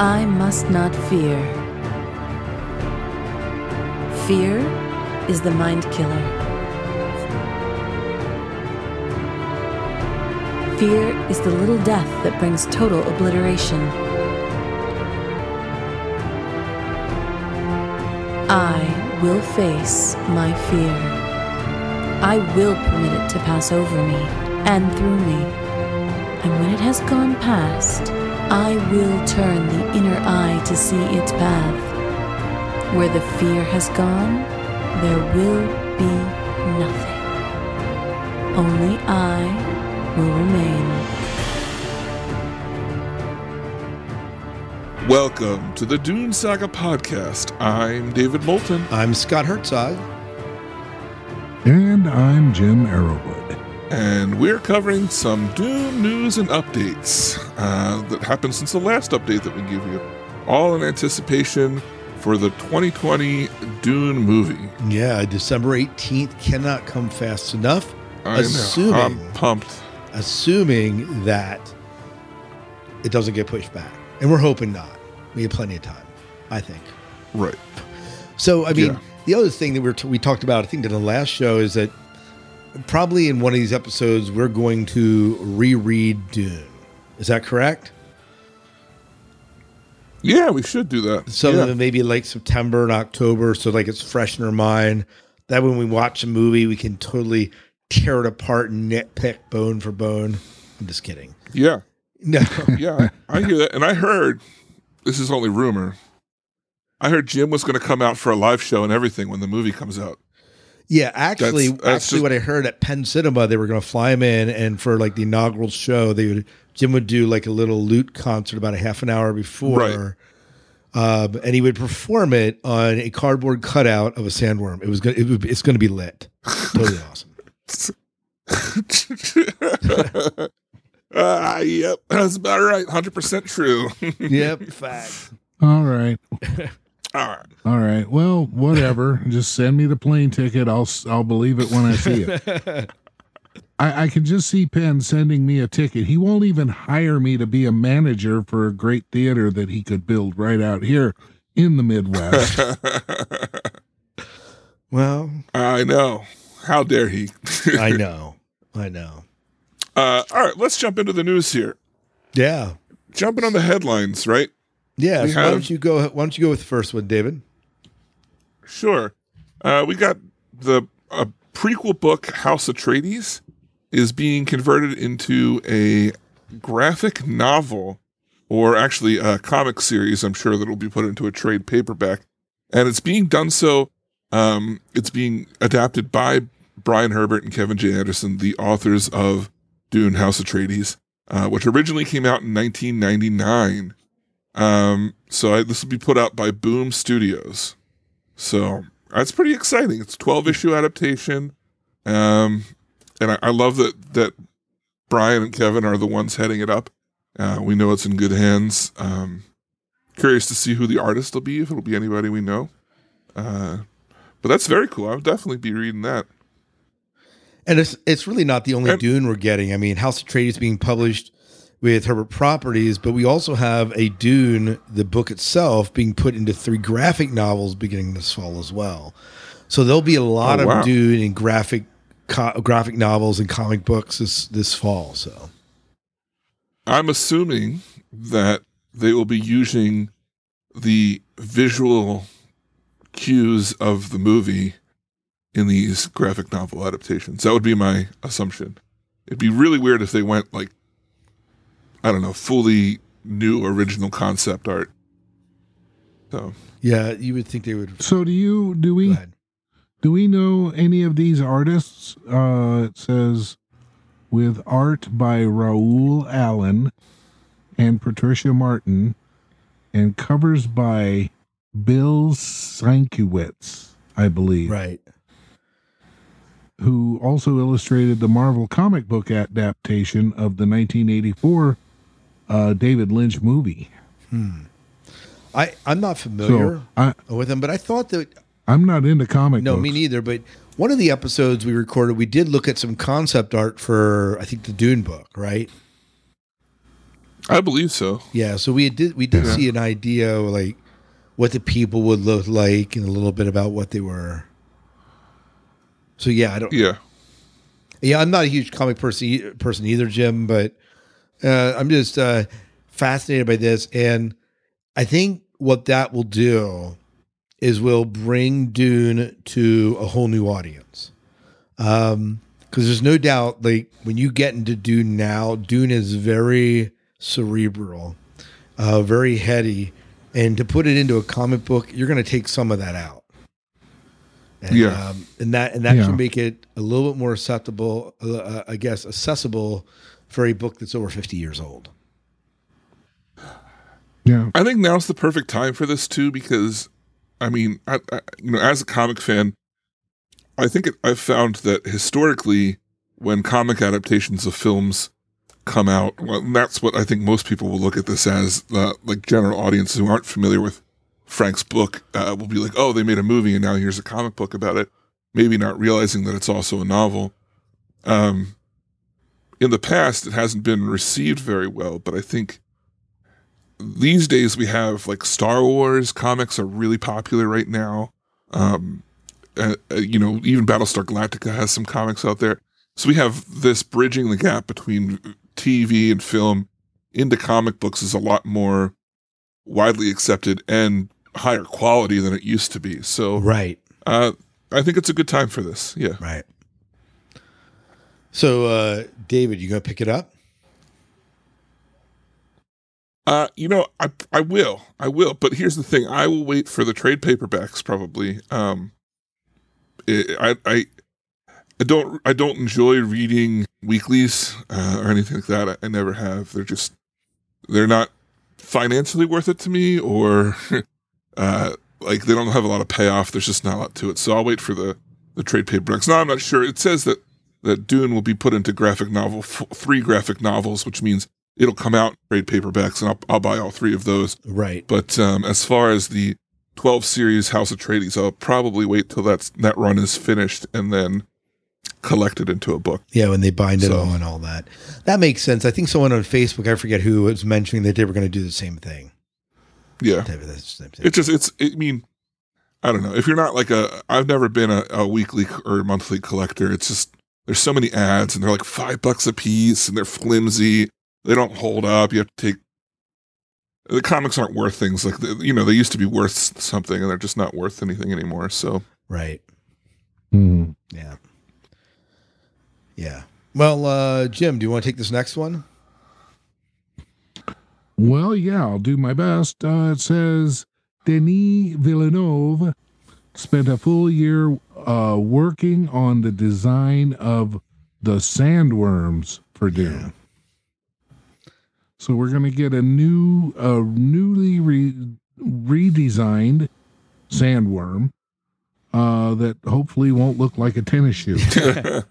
I must not fear. Fear is the mind killer. Fear is the little death that brings total obliteration. I will face my fear. I will permit it to pass over me and through me. And when it has gone past, I will turn the inner eye to see its path. Where the fear has gone, there will be nothing. Only I will remain. Welcome to the Dune Saga podcast. I'm David Moulton. I'm Scott Herzog. And I'm Jim Arrowwood. And we're covering some Dune news and updates uh, that happened since the last update that we gave you. All in anticipation for the 2020 Dune movie. Yeah, December 18th cannot come fast enough. I know. I'm pumped. assuming that it doesn't get pushed back. And we're hoping not. We have plenty of time, I think. Right. So, I mean, Yeah. the other thing that we're t- we talked about, I think, in the last show is that probably in one of these episodes, we're going to reread Dune. Is that correct? Yeah, we should do that. Some yeah. of them maybe like September and October, so like it's fresh in our mind. That when we watch a movie, we can totally tear it apart and nitpick bone for bone. I'm just kidding. Yeah. No, Yeah, I hear that. And I heard, this is only rumor, I heard Jim was going to come out for a live show and everything when the movie comes out. Yeah, actually, That's- that's actually, just- what I heard at Penn Cinema, they were going to fly him in, and for like the inaugural show, they would Jim would do like a little lute concert about a half an hour before, Right. um, and he would perform it on a cardboard cutout of a sandworm. It was going, it would, it's going to be lit, totally awesome. Ah, yep, that's about right. 100% true. yep, fact. All right. All right. All right. Well, whatever. Just send me the plane ticket. I'll I'll believe it when I see it. I, I can just see Penn sending me a ticket. He won't even hire me to be a manager for a great theater that he could build right out here in the Midwest. Well, I know. How dare he? I know. I know. Uh, all right, let's jump into the news here. Yeah. Jumping on the headlines, right? Yeah. So why don't you go why don't you go with the first one, David? Sure. Uh, we got the a prequel book, House of Atreides, is being converted into a graphic novel, or actually a comic series. I'm sure that will be put into a trade paperback, and it's being done so. Um, it's being adapted by Brian Herbert and Kevin J. Anderson, the authors of Dune: House of Atreides, uh, which originally came out in 1999. Um, so I, this will be put out by Boom Studios. So that's pretty exciting. It's a 12 issue adaptation. Um, and I, I love that, that Brian and Kevin are the ones heading it up. Uh, we know it's in good hands. Um, curious to see who the artist will be, if it'll be anybody we know. Uh, but that's very cool. I would definitely be reading that. And it's it's really not the only And- Dune we're getting. I mean, House of Atreides is being published with Herbert Properties, but we also have a Dune, the book itself, being put into three graphic novels beginning this fall as well. So there'll be a lot Oh, wow. of Dune in graphic co- graphic novels and comic books this this fall. So I'm assuming that they will be using the visual cues of the movie in these graphic novel adaptations. That would be my assumption. It'd be really weird if they went like I don't know, fully new original concept art. So yeah, you would think they would. so do you do we do we know any of these artists? Uh it says with art by Raoul Allen and Patricia Martin and covers by Bill Sienkiewicz, I believe. Right. who also illustrated the Marvel comic book adaptation of the 1984 uh, David Lynch movie. I I'm not familiar So I, with him, but I thought that I'm not into comic No, books. me neither. But one of the episodes we recorded, we did look at some concept art for I think the Dune book, right? I believe so. Yeah, so we did we did Yeah. see an idea of, like what the people would look like and a little bit about what they were. So yeah, I don't. Yeah. Yeah, I'm not a huge comic person e- person either, Jim, but uh, I'm just uh, fascinated by this, and I think what that will do is will bring Dune to a whole new audience. Um, because there's no doubt, like when you get into Dune now, Dune is very cerebral, uh, very heady, and to put it into a comic book, you're going to take some of that out. And, Yeah. um, and that and that Yeah. should make it a little bit more acceptable, uh, I guess, accessible for a book that's over 50 years old. Yeah. I think now's the perfect time for this too, because I mean, I, I, you know, as a comic fan, I think it, I've found that historically, when comic adaptations of films come out, well, that's what I think most people will look at this as. Uh, like general audiences who aren't familiar with Frank's book uh, will be like, "Oh, they made a movie, and now here's a comic book about it." Maybe not realizing that it's also a novel. Um, in the past, it hasn't been received very well, but I think these days we have like Star Wars comics are really popular right now. Um, uh, uh, you know, even Battlestar Galactica has some comics out there. So we have this bridging the gap between TV and film into comic books is a lot more widely accepted and higher quality than it used to be. So Right. uh, I think it's a good time for this. Yeah. Right. So, uh, David, you gonna pick it up? Uh, you know, I I will, I will. But here's the thing: I will wait for the trade paperbacks. Probably. Um, it, I I I don't I don't enjoy reading weeklies uh, or anything like that. I, I never have. They're just they're not financially worth it to me, or uh, like they don't have a lot of payoff. There's just not a lot to it. So I'll wait for the the trade paperbacks. Now I'm not sure. It says that that Dune will be put into graphic novel, f- three graphic novels, which means it'll come out in trade paperbacks, and I'll, I'll buy all three of those. Right. But um, as far as the 12 series House of Atreides, I'll probably wait till that's that run is finished and then collect it into a book. Yeah, when they bind it So- all and all that. That makes sense. I think someone on Facebook, I forget who, was mentioning that they were going to do the same thing. Yeah, Type of the same thing. it's just it's. I mean, I don't know if you're not like a. I've never been a, a weekly or monthly collector. It's just there's so many ads and they're like five bucks a piece and they're flimsy. They don't hold up. You have to take. The comics aren't worth things like the, you know they used to be worth something and they're just not worth anything anymore. So Right. Hmm. Yeah. Yeah. Well, uh, Jim, do you want to take this next one? Well, yeah, I'll do my best. Uh, it says Denis Villeneuve spent a full year uh, working on the design of the sandworms for Dune. So we're going to get a new, a newly re- redesigned sandworm uh, that hopefully won't look like a tennis shoe.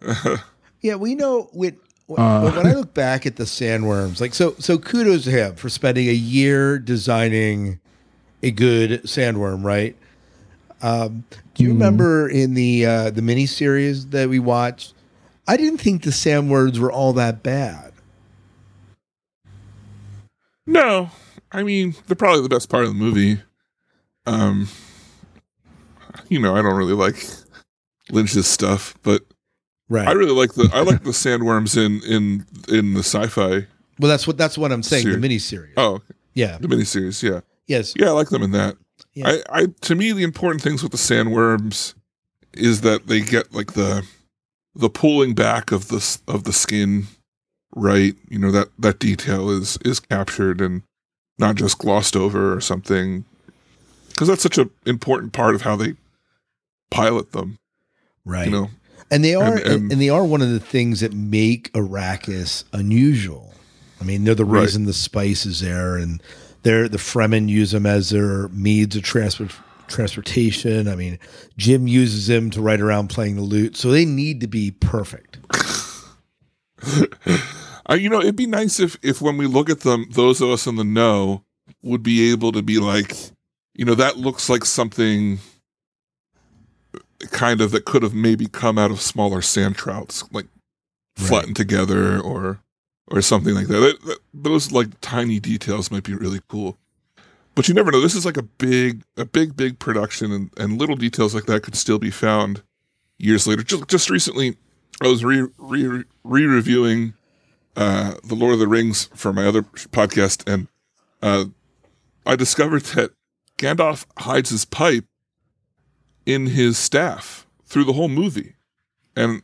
Yeah, we know when Uh, when I look back at the sandworms, like so so kudos to him for spending a year designing a good sandworm, right? Um, do you Mhm. remember in the uh, the mini series that we watched? I didn't think the sandworms were all that bad. No, I mean they're probably the best part of the movie. Um, you know, I don't really like Lynch's stuff, but Right. I really like the I like the sandworms in in in the sci-fi. well, that's what that's what I'm saying. The Series. mini series. Oh, Yeah. the miniseries. Yeah, Yes. yeah, I like them in that. Yeah. I, I to me the important things with the sandworms is that they get like the the pulling back of the of the skin right. You know that that detail is is captured and not just glossed over or something because that's such an important part of how they pilot them. Right. You know, And they are, And- and, and- they are one of the things that make Arrakis unusual. I mean, they're the Right. reason the spice is there, and they're the Fremen use them as their means of transport transportation. I mean, Jim uses them to ride around playing the lute, so they need to be perfect. I, uh, you know, it'd be nice if if when we look at them, those of us in the know would be able to be like, you know, that looks like something kind of that could have maybe come out of smaller sand trouts, like Right. flattened together or or something like that. That- that- Those like tiny details might be really cool. But you never know. This is like a big, a big, big production, and, and little details like that could still be found years later. Just, just recently, I was re re re reviewing uh, the Lord of the Rings for my other podcast, and uh, I discovered that Gandalf hides his pipe in his staff through the whole movie, and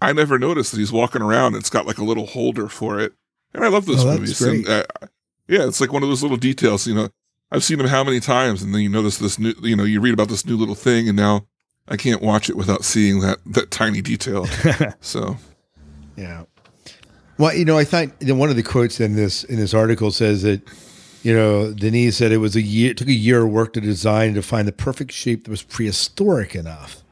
I never noticed that he's walking around. And it's got like a little holder for it, and I love those Oh, movies. And, uh, yeah, it's like one of those little details. You know, I've seen them how many times, and then you notice this new. You know, you read about this new little thing, and now I can't watch it without seeing that that tiny detail. so Yeah. Well, you know, I thought you know, one of the quotes in this in this article says that you know Denis said it was a year it took a year of work to design to find the perfect shape that was prehistoric enough.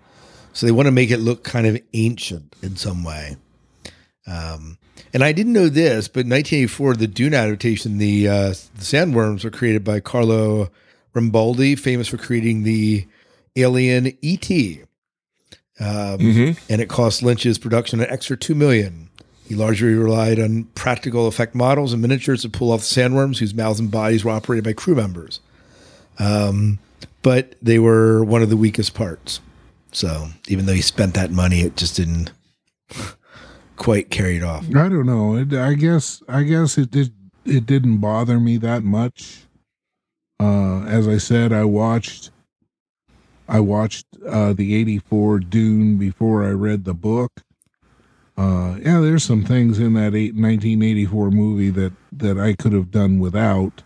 So they want to make it look kind of ancient in some way. Um, and I didn't know this, but in 1984, the Dune adaptation, the, uh, the sandworms were created by Carlo Rambaldi, famous for creating the alien ET. Um, Mhm. and it cost Lynch's production an extra two million. He largely relied on practical effect models and miniatures to pull off the sandworms, whose mouths and bodies were operated by crew members. Um, but they were one of the weakest parts. So even though he spent that money, it just didn't quite carry it off. I don't know. It, I guess I guess it did. It didn't bother me that much. Uh, as I said, I watched. I watched uh, the '84 Dune before I read the book. Uh, yeah, there's some things in that eight, 1984 movie that that I could have done without,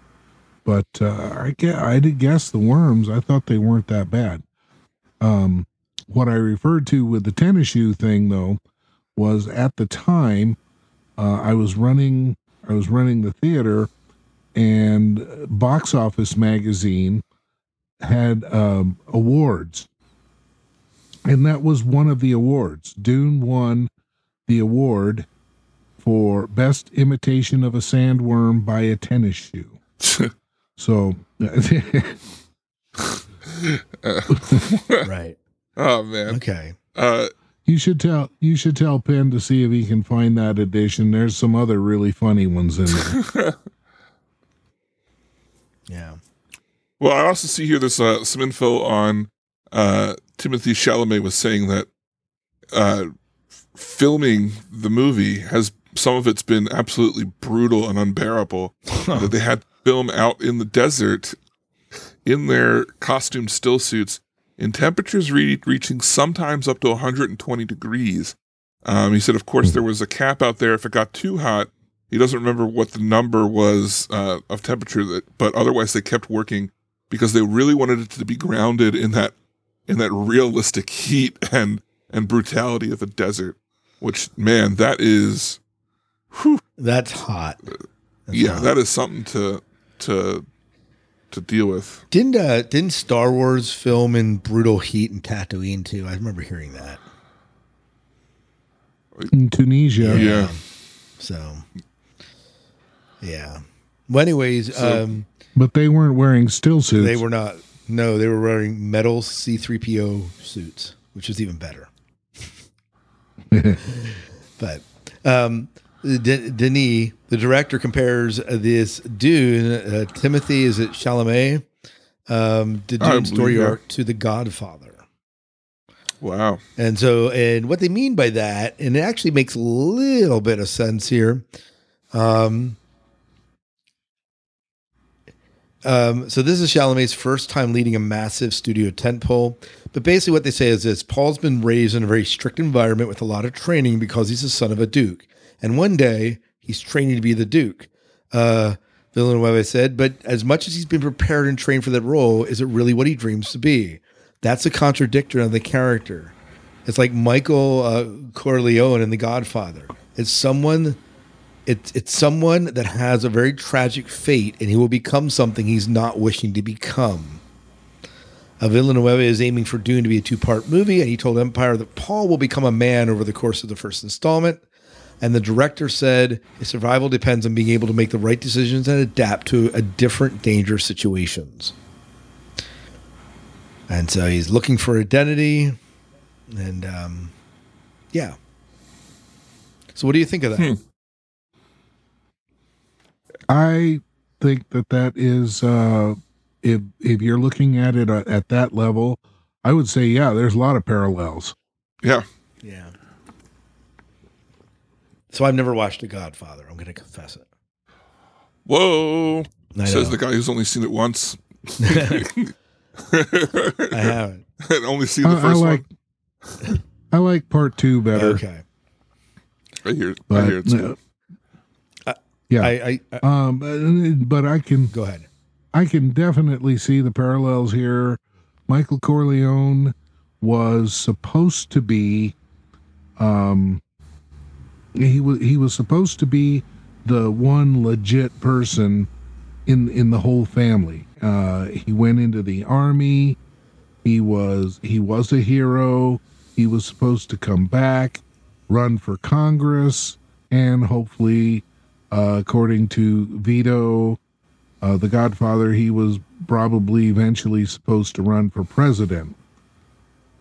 but uh, I guess, I did guess the worms. I thought they weren't that bad. Um, what I referred to with the tennis shoe thing, though, was at the time uh, I was running I was running the theater and Box Office magazine had um, awards, and that was one of the awards. Dune won the award for best imitation of a sandworm by a tennis shoe. So right. Oh man, Okay. uh, you should tell you should tell Penn to see if he can find that edition. There's some other really funny ones in there. Yeah. Well, I also see here there's uh, some info on uh, Timothy Chalamet was saying that uh, f- filming the movie has some of it's been absolutely brutal and unbearable. that they had film out in the desert in their costume still suits in temperatures re- reaching sometimes up to 120 degrees. Um, he said, of course, there was a cap out there. If it got too hot, he doesn't remember what the number was uh, of temperature that, but otherwise they kept working because they really wanted it to be grounded in that in that realistic heat and and brutality of the desert. Which man, that is, whew, That's hot. That's yeah, hot. that is something to to to deal with. Didn't uh, didn't Star Wars film in brutal heat and Tatooine too? I remember hearing that. in Tunisia. Yeah. So, yeah. Well, anyways, So- um, But they weren't wearing still suits. they were not. No, they were wearing metal C three PO suits, which was even better. but um, D- Denis, the director, compares this Dune. Uh, Timothy is it Chalamet? Um, the Dune story that. arc to The Godfather. Wow. And so, and what they mean by that, and it actually makes a little bit of sense here. Um, um, so this is Chalamet's first time leading a massive studio tentpole. But basically, what they say is this: Paul's been raised in a very strict environment with a lot of training because he's the son of a duke, and one day he's training to be the duke. Uh, Villeneuve said, but as much as he's been prepared and trained for that role, is it really what he dreams to be? That's a contradiction of the character. It's like Michael uh, Corleone in The Godfather. It's someone, it's it's someone that has a very tragic fate, and he will become something he's not wishing to become. Uh, Villeneuve is aiming for Dune to be a two-part movie, and he told Empire that Paul will become a man over the course of the first installment. And the director said his survival depends on being able to make the right decisions and adapt to a different dangerous situations. And so he's looking for identity. And um, yeah. So what do you think of that? I think that that is uh, if if you're looking at it at, at that level, I would say yeah, there's a lot of parallels. Yeah. Yeah. So I've never watched The Godfather. I'm going to confess it. Whoa. I Says know. the guy who's only seen it once. I haven't. and only seen the I, I first like one. I like part two better. Okay. I hear, I hear it's uh, good. Yeah. I, I, I um, but, but I can go ahead. I can definitely see the parallels here. Michael Corleone was supposed to be um he was he was supposed to be the one legit person in in the whole family. Uh he went into the army. He was he was a hero. He was supposed to come back, run for Congress, and hopefully uh, according to Vito, uh, the Godfather, he was probably eventually supposed to run for president.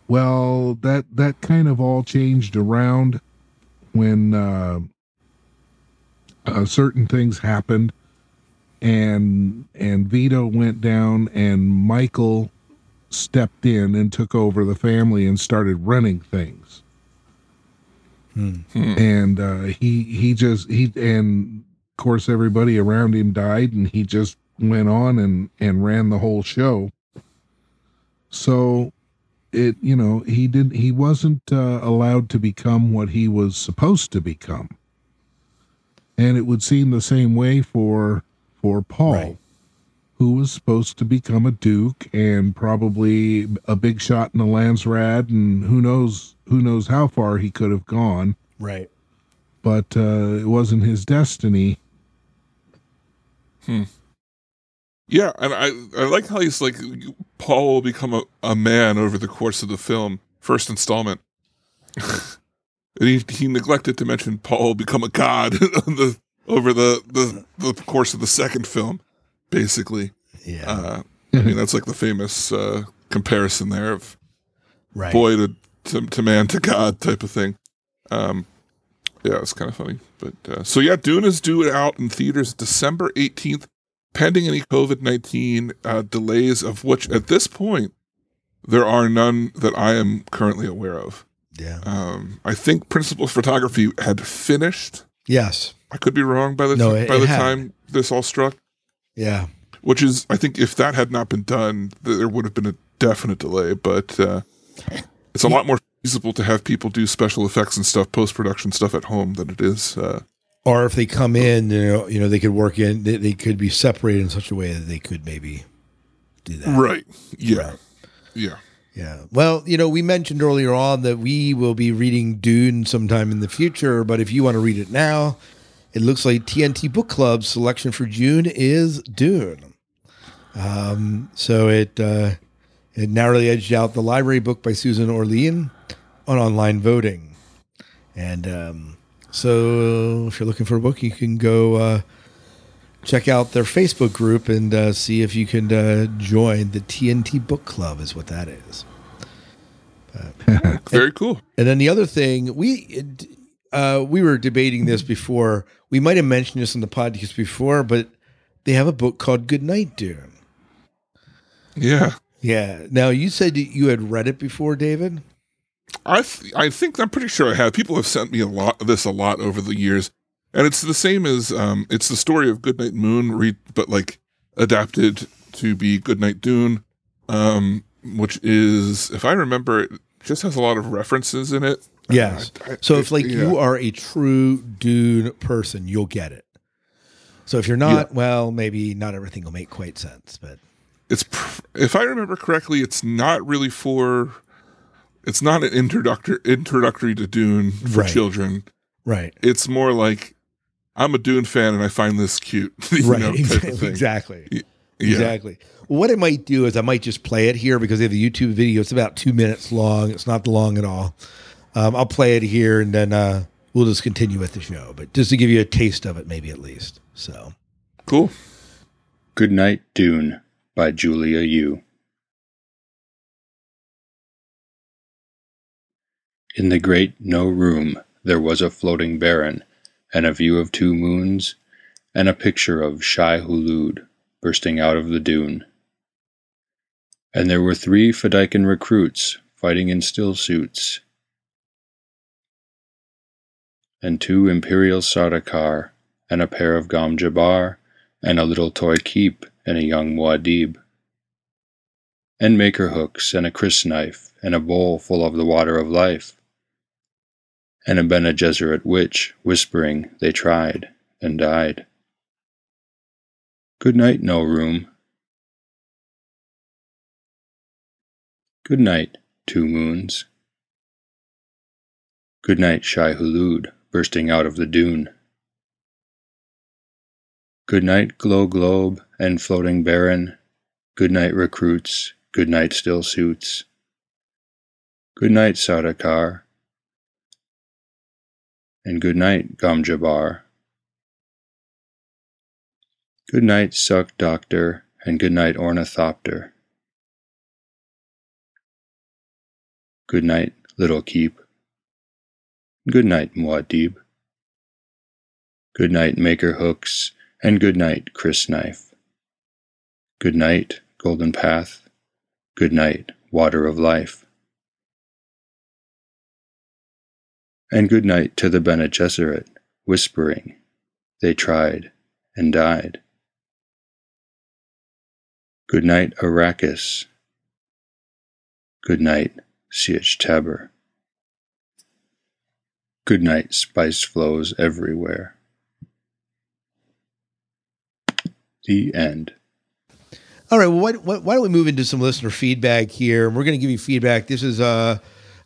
Well, that that kind of all changed around when uh, uh, certain things happened, and and Vito went down, and Michael stepped in and took over the family and started running things. And uh, he he just he and of course everybody around him died, and he just went on and and ran the whole show. So it you know he didn't he wasn't uh, allowed to become what he was supposed to become and it would seem the same way for for paul Right. who was supposed to become a duke and probably a big shot in the Landsraad, and who knows who knows how far he could have gone Right. but uh, it wasn't his destiny Yeah, and I I like how he's like Paul will become a, a man over the course of the film, first installment. and he he neglected to mention Paul will become a god on the over the, the the course of the second film, basically. Yeah. Uh, I mean that's like the famous uh, comparison there of right. boy to, to to man to god type of thing. Um, yeah, it's kind of funny. But uh, so yeah, Dune is due out in theaters December eighteenth, pending any COVID nineteen uh, delays, of which at this point there are none that I am currently aware of. Yeah. Um, I think principal photography had finished. Yes. I could be wrong by the No, ti- it- by it the had. time this all struck. Yeah. Which is, I think, if that had not been done, there would have been a definite delay. But uh, it's a lot more feasible to have people do special effects and stuff, post production stuff at home than it is. Uh, Or if they come in, you know, you know, they could work in. They, they could be separated in such a way that they could maybe do that. right? Yeah, Right. yeah. Yeah. Well, you know, we mentioned earlier on that we will be reading Dune sometime in the future, but if you want to read it now, it looks like TNT Book Club's selection for June is Dune. Um, so it uh, it narrowly edged out the library book by Susan Orlean on online voting. And um, so if you're looking for a book, you can go uh, check out their Facebook group and uh, see if you can uh, join the TNT Book Club, is what that is. Very cool. And then the other thing we uh, we were debating this before. We might have mentioned this on the podcast before, but they have a book called Goodnight Dune. Yeah, Yeah. Now you said you had read it before, David. I th- I think I'm pretty sure I have. People have sent me a lot this a lot over the years, and it's the same as um, it's the story of Goodnight Moon, re- but like adapted to be Goodnight Dune, um, which is, if I remember, it just has a lot of references in it. Yes. Uh, I- So if like yeah. you are a true Dune person, you'll get it. So if you're not, well, maybe not everything will make quite sense, but it's pr- if I remember correctly, it's not really for. It's not an introductory introductory to Dune for Right. children. right, It's more like I'm a Dune fan and I find this cute. right, know, exactly, exactly. Yeah. Exactly. What I might do is I might just play it here because they have a YouTube video. It's about two minutes long. It's not long at all. Um, I'll play it here and then uh, we'll just continue with the show. But just to give you a taste of it, maybe at least. So, Cool. Good Night Dune by Julia Yu. In the great No Room there was a floating baron, and a view of two moons, and a picture of Shai Hulud bursting out of the dune. And there were three Fedaykin recruits fighting in still suits, and two Imperial Sardaukar, and a pair of Gom Jabbar, and a little toy keep, and a young Muad'Dib, and maker hooks, and a crysknife, and a bowl full of the water of life, and a Bene Gesserit witch, whispering, they tried and died. Good night, no room. Good night, two moons. Good night, Shai Hulud, bursting out of the dune. Good night, glow globe and floating baron. Good night, recruits. Good night, still suits. Good night, Sardaukar. And good night, Gom Jabbar. Good night, Suk Doctor, and good night, Ornithopter. Good night, Little Keep. Good night, Muad'Dib. Good night, Maker Hooks, and good night, Crysknife. Good night, Golden Path. Good night, Water of Life. And good night to the Bene Gesserit, whispering, they tried and died. Good night, Arrakis. Good night, Sietch Tabr. Good night, spice flows everywhere. The end. All right. Well, why, why, why don't we move into some listener feedback here? We're going to give you feedback. This is uh,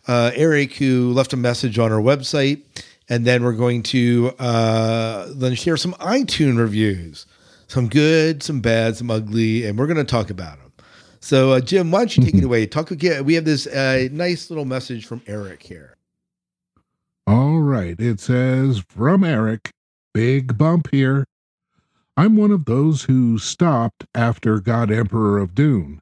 uh, Eric who left a message on our website, and then we're going to uh, then share some iTunes reviews, some good, some bad, some ugly, and we're going to talk about them. So, uh, Jim, why don't you take it away? Talk again. We have this uh, nice little message from Eric here. All right. It says from Eric, big bump here. I'm one of those who stopped after God Emperor of Dune.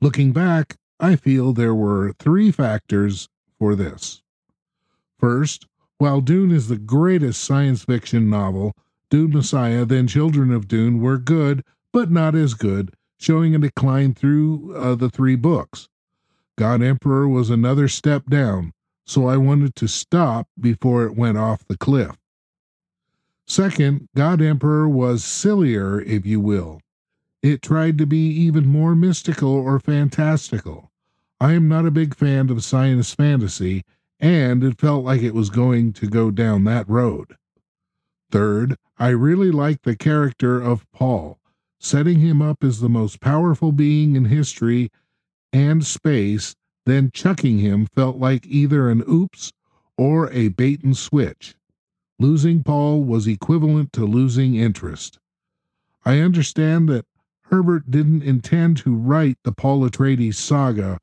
Looking back, I feel there were three factors for this. First, while Dune is the greatest science fiction novel, Dune Messiah, then Children of Dune were good, but not as good, showing a decline through uh, the three books. God Emperor was another step down, so I wanted to stop before it went off the cliff. Second, God Emperor was sillier, if you will. It tried to be even more mystical or fantastical. I am not a big fan of science fantasy, and it felt like it was going to go down that road. Third, I really liked the character of Paul. Setting him up as the most powerful being in history and space, then chucking him felt like either an oops or a bait and switch. Losing Paul was equivalent to losing interest. I understand that Herbert didn't intend to write the Paul Atreides saga,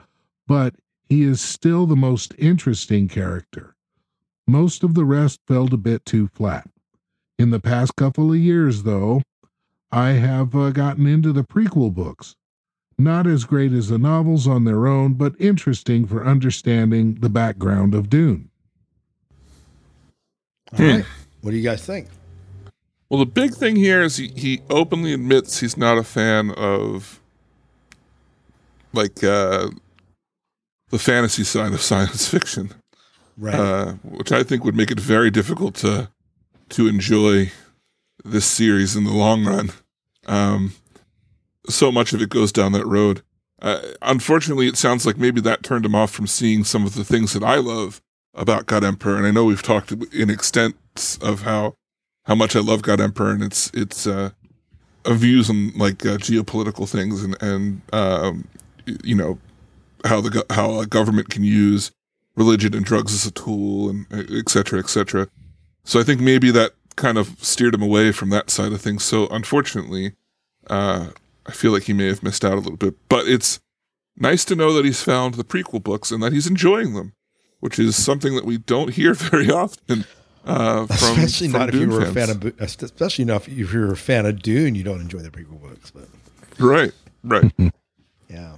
but he is still the most interesting character. Most of the rest felt a bit too flat. In the past couple of years, though, I have uh, gotten into the prequel books. Not as great as the novels on their own, but interesting for understanding the background of Dune. All right. What do you guys think? Well, the big thing here is he, he openly admits he's not a fan of like uh, the fantasy side of science fiction, Right. uh, which I think would make it very difficult to to enjoy this series in the long run. Um, so much of it goes down that road. Uh, unfortunately, it sounds like maybe that turned him off from seeing some of the things that I love about God Emperor, and I know we've talked in extent of how how much I love God Emperor and its its uh, uh, views on like uh, geopolitical things and and um, you know how the how a government can use religion and drugs as a tool and et cetera, et cetera. So I think maybe that kind of steered him away from that side of things. So unfortunately, uh, I feel like he may have missed out a little bit. But it's nice to know that he's found the prequel books and that he's enjoying them, which is something that we don't hear very often. Uh, from, especially from not if Dune you were fans. a fan of, especially not if you're a fan of Dune. You don't enjoy the prequel books, but right, right. yeah.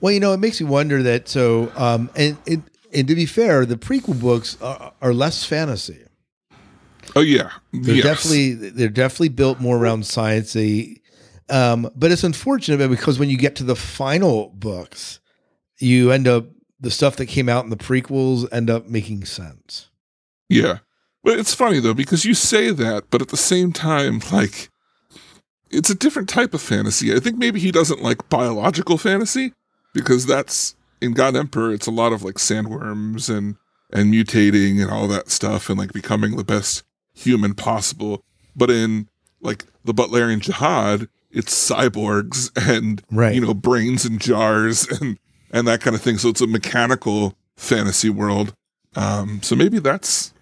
Well, you know, it makes me wonder that. So, um, and and, and to be fair, the prequel books are, are less fantasy. Oh yeah, They're yes. definitely they're definitely built more around science. Um, but it's unfortunate because when you get to the final books, you end up the stuff that came out in the prequels end up making sense. Yeah. But it's funny though, because you say that, but at the same time, like, it's a different type of fantasy. I think maybe he doesn't like biological fantasy because that's in God Emperor, it's a lot of like sandworms and, and mutating and all that stuff and like becoming the best human possible. But in like the Butlerian Jihad, it's cyborgs and, Right. you know, brains and jars and, and that kind of thing. So it's a mechanical fantasy world. Um, so maybe that's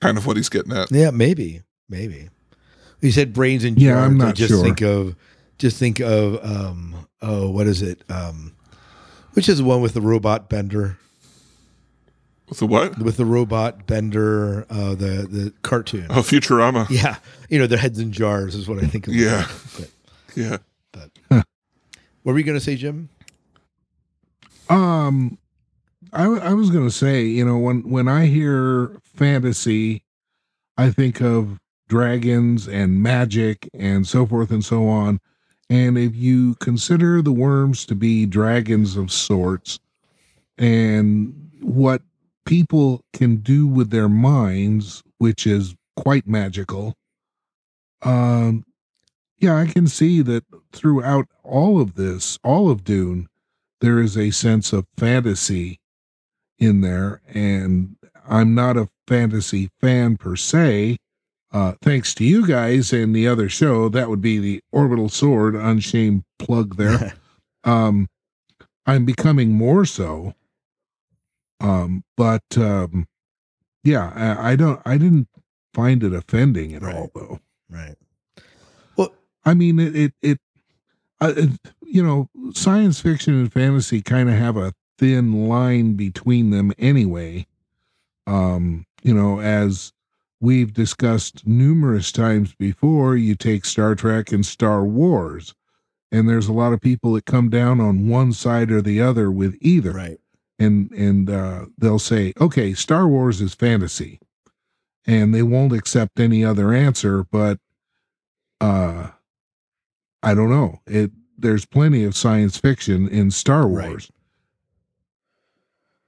kind of what he's getting at. Yeah, maybe, maybe. You said brains and Yeah, jars. I'm I just sure. think of just think of um oh what is it um which is the one with the robot bender With the what? with the robot bender uh the the cartoon. Oh, Futurama. Yeah, you know their heads in jars is what I think of. Yeah. But Yeah. what were you going to say, Jim? Um, I w- I was gonna say, you know, when when I hear fantasy, I think of dragons and magic and so forth and so on. And if you consider the worms to be dragons of sorts, and what people can do with their minds, which is quite magical, um, yeah, I can see that throughout all of this, all of Dune, there is a sense of fantasy in there. And i'm not a fantasy fan per se uh thanks to you guys and the other show that would be the orbital sword unshamed plug there um i'm becoming more so um but um yeah i, I don't i didn't find it offending at all, though Right. Well, I mean, it, it, it, uh, it you know, science fiction and fantasy kind of have a thin line between them anyway. Um, you know, as we've discussed numerous times before, you take Star Trek and Star Wars, and there's a lot of people that come down on one side or the other with either Right. and and uh, they'll say, "Okay, Star Wars is fantasy," and they won't accept any other answer. But uh, I don't know. It there's plenty of science fiction in Star Wars. Right. Wars,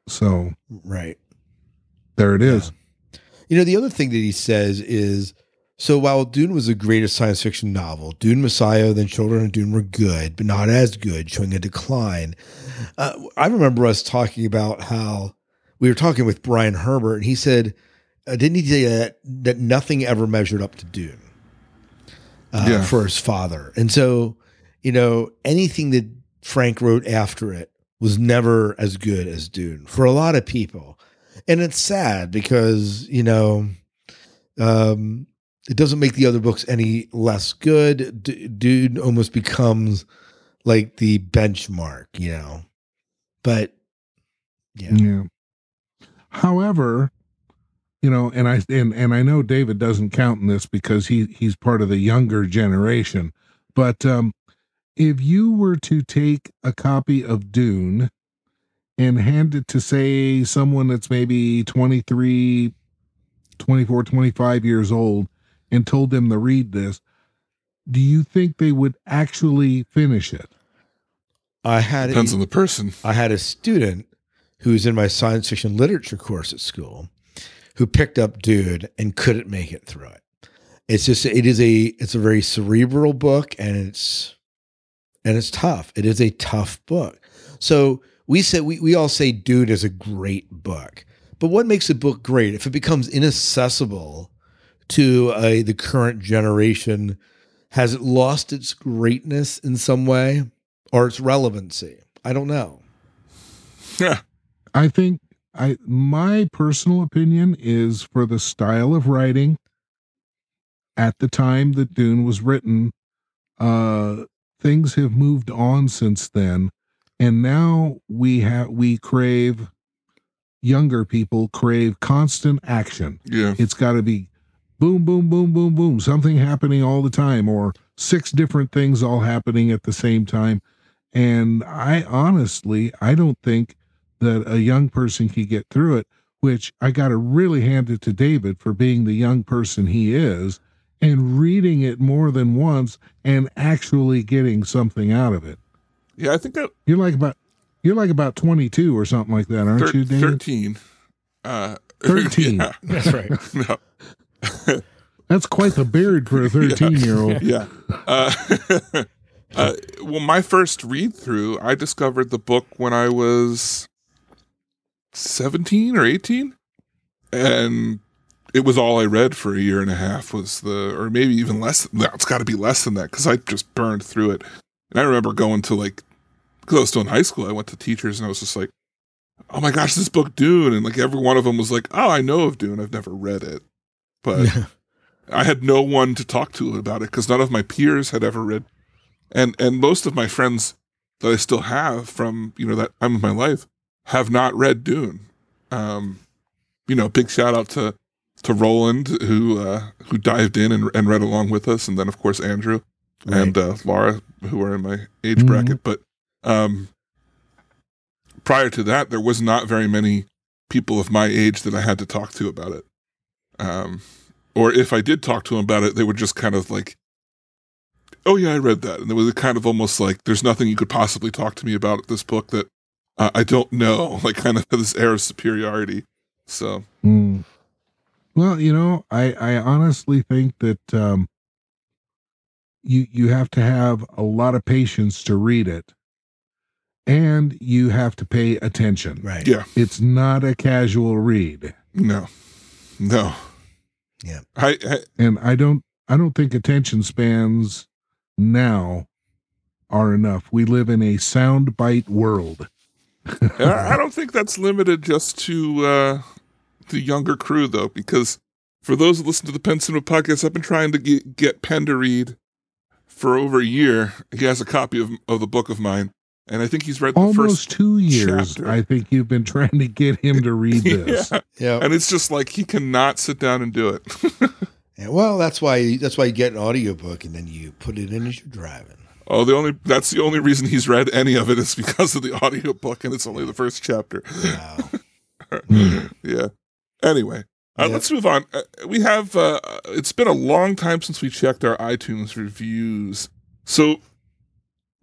so Right. there it is. You know, the other thing that he says is so while Dune was the greatest science fiction novel, Dune Messiah, then Children of Dune were good, but not as good, showing a decline. Uh, I remember us talking about how we were talking with Brian Herbert, and he said, uh, didn't he say that, that nothing ever measured up to Dune uh, Yeah. for his father? And so, you know, anything that Frank wrote after it was never as good as Dune for a lot of people and it's sad because you know um it doesn't make the other books any less good D- Dune almost becomes like the benchmark you know but yeah Yeah. However, you know, and I and and I know David doesn't count in this because he he's part of the younger generation. But um if you were to take a copy of Dune and hand it to say someone that's maybe 23 24 25 years old and told them to read this do you think they would actually finish it? I had a, Depends on the person. i had a student who was in my science fiction literature course at school who picked up Dune and couldn't make it through it. It's just it is a it's a very cerebral book and it's and it's tough. It is a tough book. So we say we, we all say Dune is a great book but what makes a book great? If it becomes inaccessible to uh, the current generation has it lost its greatness in some way or its relevancy? I don't know. Yeah. I think I my personal opinion is for the style of writing at the time that Dune was written, uh things have moved on since then and now we have we crave younger people crave constant action. Yeah. It's got to be boom boom boom boom boom something happening all the time or six different things all happening at the same time and I honestly I don't think that a young person can get through it which I got to really hand it to David for being the young person he is and reading it more than once and actually getting something out of it. Yeah, I think that You're like about you're like about 22 or something like that, aren't thir- you, David? thirteen. Uh, 13. yeah, That's right. no, That's quite the beard for a 13 year old. yeah. Uh, uh, well, my first read through, I discovered the book when I was 17 or 18. And it was all I read for a year and a half was the, or maybe even less. No, it's got to be less than that because I just burned through it. And I remember going to like, because I was still in high school, I went to teachers and I was just like, oh my gosh, this book Dune. And like every one of them was like, oh, I know of Dune. I've never read it. But Yeah. I had no one to talk to about it because none of my peers had ever read, and and most of my friends that I still have from you know that time of my life have not read Dune. Um, you know, big shout out to to Roland who uh, who dived in and, and read along with us, and then of course Andrew and uh, Laura who are in my age Mhm. bracket. But um, prior to that, there was not very many people of my age that I had to talk to about it. Um, or if I did talk to them about it, they were just kind of like, "Oh yeah, I read that," and it was kind of almost like, "There's nothing you could possibly talk to me about this book that uh, I don't know." Like kind of this air of superiority. So Mm. Well, you know, I, I honestly think that um, you you have to have a lot of patience to read it, and you have to pay attention. Right. yeah, It's not a casual read, no, no, Yeah. I, I and I don't I don't think attention spans now are enough. We live in a soundbite world. I I don't think that's limited just to uh, the younger crew, though, because for those who listen to the Penn Cinema podcast, I've been trying to get, get Penn to read for over a year. He has a copy of, of the book of mine, and I think he's read the Almost first. two years, chapter. I think you've been trying to get him to read this. yeah, Yeah. and it's just like he cannot sit down and do it. Yeah, Well, that's why that's why you get an audiobook and then you put it in as you're driving. oh, the only that's the only reason he's read any of it is because of the audiobook, and it's only the first chapter. Wow. yeah. Anyway, uh, Yeah. let's move on. Uh, we have. Uh, it's been a long time since we checked our iTunes reviews. So,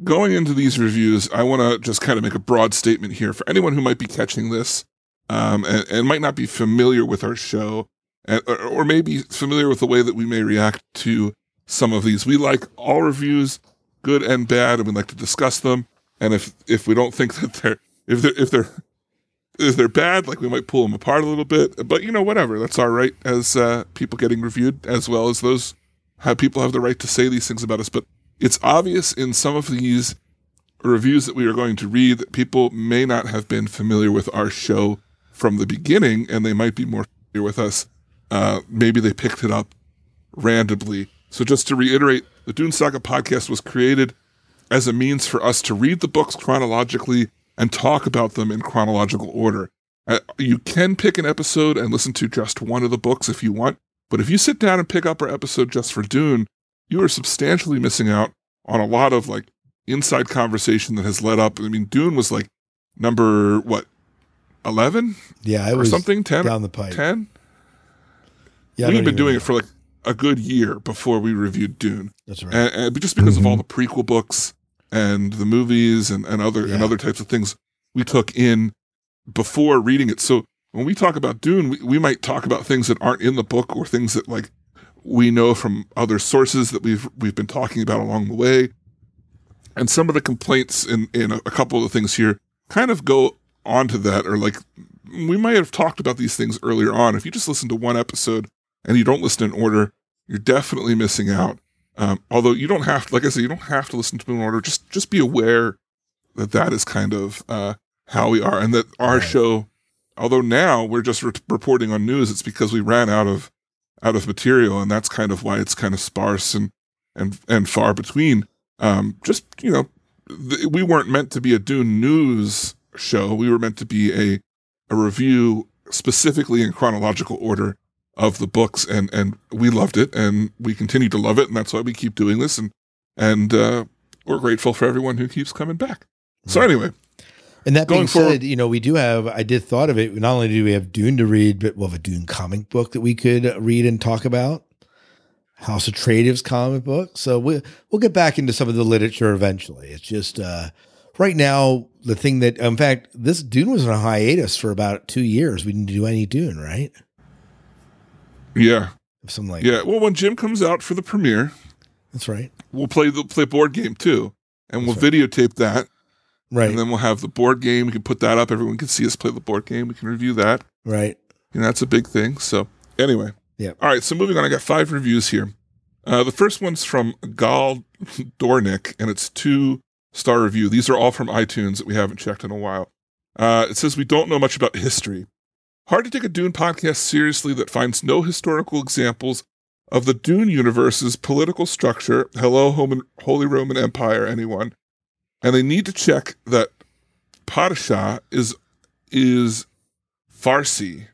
going into these reviews, I want to just kind of make a broad statement here for anyone who might be catching this um, and, and might not be familiar with our show, and, or, or maybe familiar with the way that we may react to some of these. We like all reviews, good and bad, and we like to discuss them. And if if we don't think that they're if they're if they're if they're bad, like we might pull them apart a little bit. But you know, whatever. That's all right as uh, people getting reviewed, as well as those how people have the right to say these things about us. But it's obvious in some of these reviews that we are going to read that people may not have been familiar with our show from the beginning, and they might be more familiar with us. Uh, maybe they picked it up randomly. So just to reiterate, the Dune Saga podcast was created as a means for us to read the books chronologically and talk about them in chronological order. Uh, you can pick an episode and listen to just one of the books if you want, but if you sit down and pick up our episode just for Dune, you are substantially missing out on a lot of like inside conversation that has led up. I mean, Dune was like number what, eleven Yeah, it or was something, ten, down the pipe. ten. Yeah, We've been doing know. it for like a good year before we reviewed Dune That's right. and, and just because of all mm-hmm. the prequel books and the movies and, and other and other types of things we took in before reading it. So when we talk about Dune, we, we might talk about things that aren't in the book or things that like we know from other sources that we've we've been talking about along the way. And some of the complaints in, in a, couple of the things here kind of go onto that or like we might have talked about these things earlier on. If you just listen to one episode and you don't listen in order, you're definitely missing out. Um, although you don't have to, like I said, you don't have to listen to them in order. Just just be aware that that is kind of uh, how we are, and that our Right. show, although now we're just re- reporting on news, it's because we ran out of out of material, and that's kind of why it's kind of sparse and and and far between. Um, just you know, th- we weren't meant to be a Dune news show. We were meant to be a a review specifically in chronological order of the books and and we loved it and we continue to love it and that's why we keep doing this and and uh we're grateful for everyone who keeps coming back so anyway And that Going being forward- said, you know, we do have, I did thought of it. Not only do we have Dune to read, but we'll have a Dune comic book that we could read and talk about. House Atreides comic book. So we, we'll get back into some of the literature eventually. It's just, uh, right now, the thing that, in fact, this Dune was on a hiatus for about two years. We didn't do any Dune, right? Yeah. Some like, Yeah. Well, when Jim comes out for the premiere, that's right. we'll play the play board game too, and we'll right. videotape that, Right. and then we'll have the board game. We can put that up. Everyone can see us play the board game. We can review that. right. Know, that's a big thing. So anyway, Yeah. All right. So moving on, I got five reviews here. Uh, the first one's from Gaal Dornick, and it's two star review. These are all from iTunes that we haven't checked in a while. Uh, it says we don't know much about history. Hard to take a Dune podcast seriously that finds no historical examples of the Dune universe's political structure. Hello, Holy Roman Empire, anyone? And they need to check that Padishah is is Farsi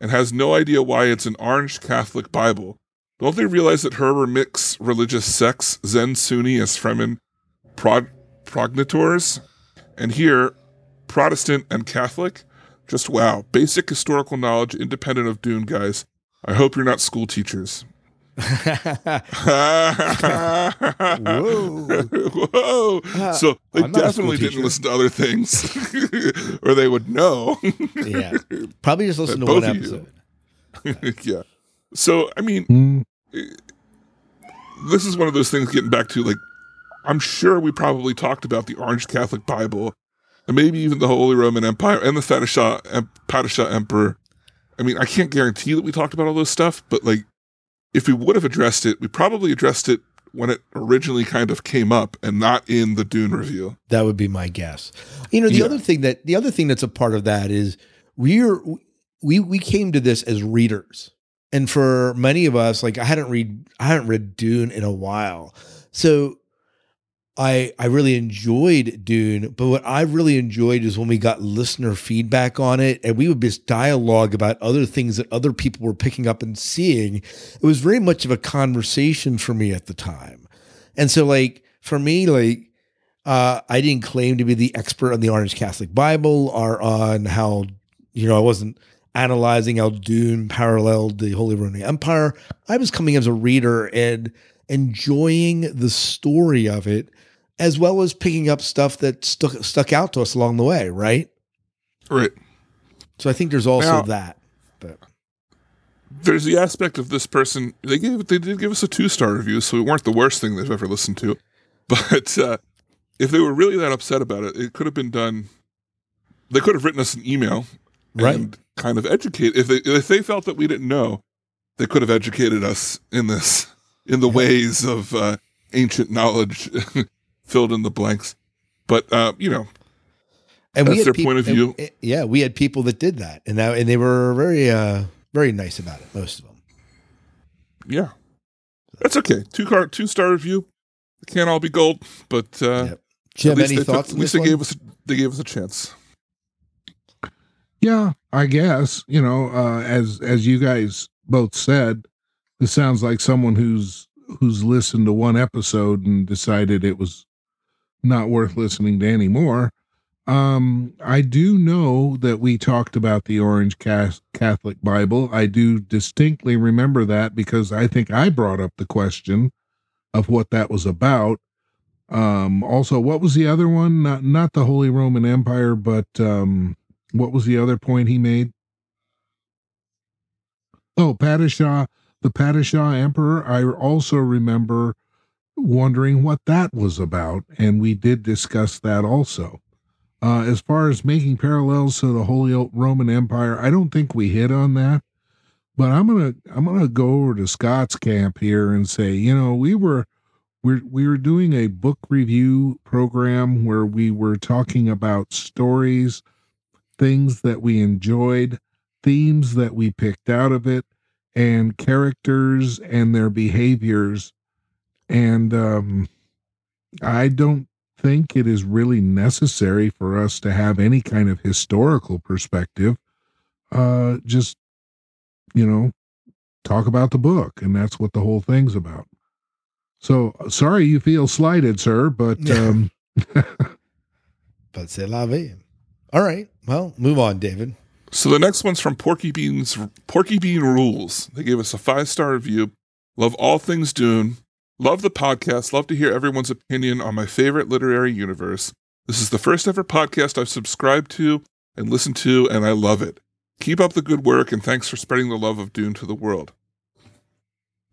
and has no idea why it's an orange Catholic Bible. Don't they realize that Herbert mix religious sects, Zensunni as Fremen prog- prognators? And here, Protestant and Catholic? Just wow. Basic historical knowledge independent of Dune, guys. I hope you're not school teachers. Whoa. Whoa. So they I'm not a school definitely didn't listen to other things, or they would know. yeah. Probably just listen to one of you. episode. yeah. So, I mean, Mm, this is one of those things getting back to like, I'm sure we probably talked about the Orange Catholic Bible and maybe even the Holy Roman Empire and the Padishah, uh, em- Padishah uh, Emperor. I mean, I can't guarantee that we talked about all those stuff, but like, if we would have addressed it, we probably addressed it when it originally kind of came up and not in the Dune review. That would be my guess. You know, the Yeah. other thing that the other thing that's a part of that is we're we we came to this as readers. And for many of us, like I hadn't read I hadn't read Dune in a while. So I I really enjoyed Dune, but what I really enjoyed is when we got listener feedback on it and we would just dialogue about other things that other people were picking up and seeing. It was very much of a conversation for me at the time. And so like for me, like uh, I didn't claim to be the expert on the Orange Catholic Bible or on how, you know, I wasn't analyzing how Dune paralleled the Holy Roman Empire. I was coming as a reader and enjoying the story of it, as well as picking up stuff that stuck stuck out to us along the way, right? Right. So I think there's also Now- that. But There's the aspect of this person. They gave they did give us a two star review, so we weren't the worst thing they've ever listened to. But uh, if they were really that upset about it, it could have been done. They could have written us an email Right. and kind of educate. If they if they felt that we didn't know, they could have educated us in this in the ways of uh, ancient knowledge, filled in the blanks. But uh, you know, and That's had their peop- point of view. and- yeah, we had people that did that, and that, and they were very uh very nice about it. Most of them. yeah, that's okay. Two car two star review. It can't all be gold, but uh, Yep. Jim, at least any they took- thoughts? at least they one? gave us they gave us a chance. yeah, I guess you know, uh, as as you guys both said, this sounds like someone who's who's listened to one episode and decided it was not worth listening to anymore. Um, I do know that we talked about the Orange Catholic Bible. I do distinctly remember that because I think I brought up the question of what that was about. Um, also, what was the other one? Not not the Holy Roman Empire, but um, what was the other point he made? Oh, Padishah, the Padishah Emperor. I also remember wondering what that was about, and we did discuss that also. Uh, as far as making parallels to the Holy Roman Empire, I don't think we hit on that. But I'm gonna I'm gonna go over to Scott's camp here and say, you know, we were we're we were doing a book review program where we were talking about stories, things that we enjoyed, themes that we picked out of it, and characters and their behaviors. And um, I don't think it is really necessary for us to have any kind of historical perspective. Uh, just, you know, talk about the book, and that's what the whole thing's about. So sorry you feel slighted, sir, but um, But c'est la vie. All right. Well, move on, David. So the next one's from Porky Beans Porky Bean Rules. They gave us a five star review. Love all things Dune. Love the podcast. Love to hear everyone's opinion on my favorite literary universe. This is the first ever podcast I've subscribed to and listened to, and I love it. Keep up the good work, and thanks for spreading the love of Dune to the world.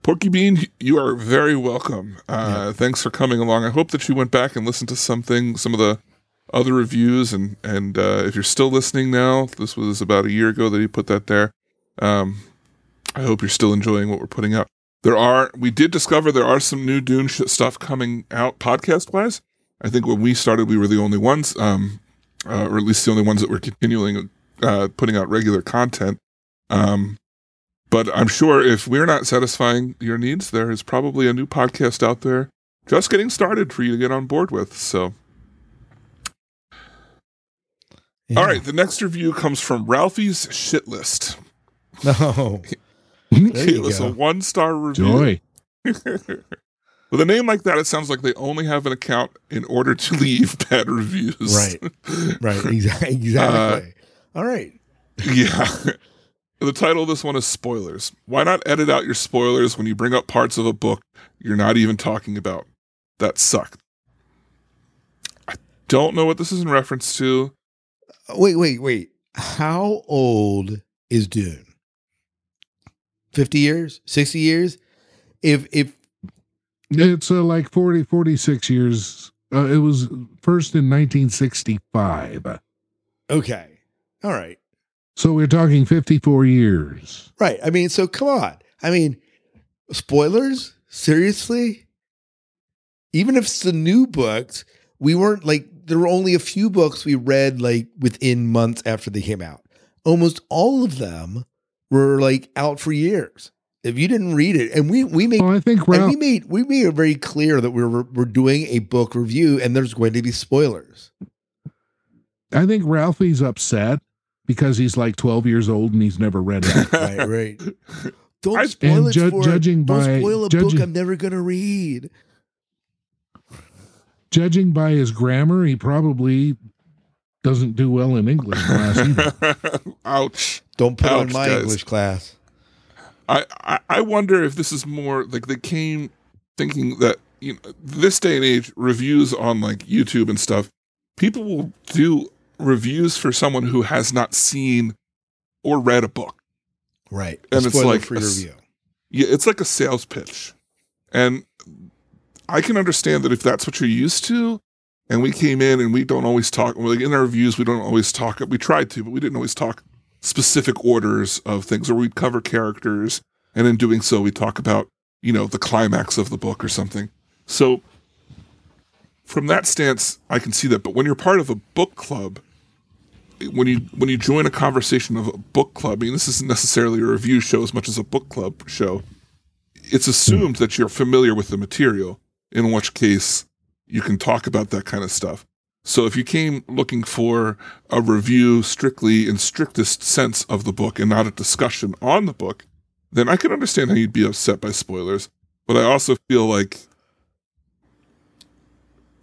Porky Bean, you are very welcome. Uh, Thanks for coming along. I hope that you went back and listened to something, some of the other reviews, and and uh, if you're still listening now, this was about a year ago that he put that there. Um, I hope you're still enjoying what we're putting out. There are, we did discover there are some new Dune sh- stuff coming out podcast wise. I think when we started, we were the only ones, um, uh, or at least the only ones that were continuing uh, putting out regular content. Um, but I'm sure if we're not satisfying your needs, there is probably a new podcast out there just getting started for you to get on board with. So, Yeah. all right, the next review comes from Ralphie's Shit List. No. It was go. a one star review. Joy. With a name like that, it sounds like they only have an account in order to leave bad reviews. Right. Right. Exactly. Exactly. All right. yeah. The title of this one is Spoilers. Why not edit out your spoilers when you bring up parts of a book you're not even talking about? That sucked. I don't know what this is in reference to. Wait, wait, wait. How old is Dune? 50 years? 60 years? If if It's uh, like 40, 46 years. Uh, it was first in 1965. okay. All right. So we're talking 54 years. Right. I mean, so come on. I mean, spoilers? Seriously? Even if it's the new books, we weren't like there were only a few books we read like within months after they came out. Almost all of them were like out for years. If you didn't read it, and we we made Well, I think and we made we made it very clear that we we're we're doing a book review and there's going to be spoilers. I think Ralphie's upset because he's like 12 years old and he's never read it. Right, right. Don't I- spoil it ju- for judging Don't by- spoil a judging- book I'm never gonna read. Judging by his grammar, he probably doesn't do well in English class either. Ouch. Don't put on my guys. English class. I, I, I wonder if this is more like they came thinking that you know this day and age reviews on like YouTube and stuff people will do reviews for someone who has not seen or read a book Right. And it's like free a review. yeah it's like a sales pitch and I can understand that if that's what you're used to and we came in and we don't always talk like in our reviews we don't always talk we tried to but we didn't always talk specific orders of things or we'd cover characters and in doing so we talk about you know the climax of the book or something. So from that stance i can see that but when you're part of a book club when you when you join a conversation of a book club i mean this isn't necessarily a review show as much as a book club show. It's assumed that you're familiar with the material in which case you can talk about that kind of stuff so if you came looking for a review strictly in strictest sense of the book and not a discussion on the book, then I can understand how you'd be upset by spoilers. But I also feel like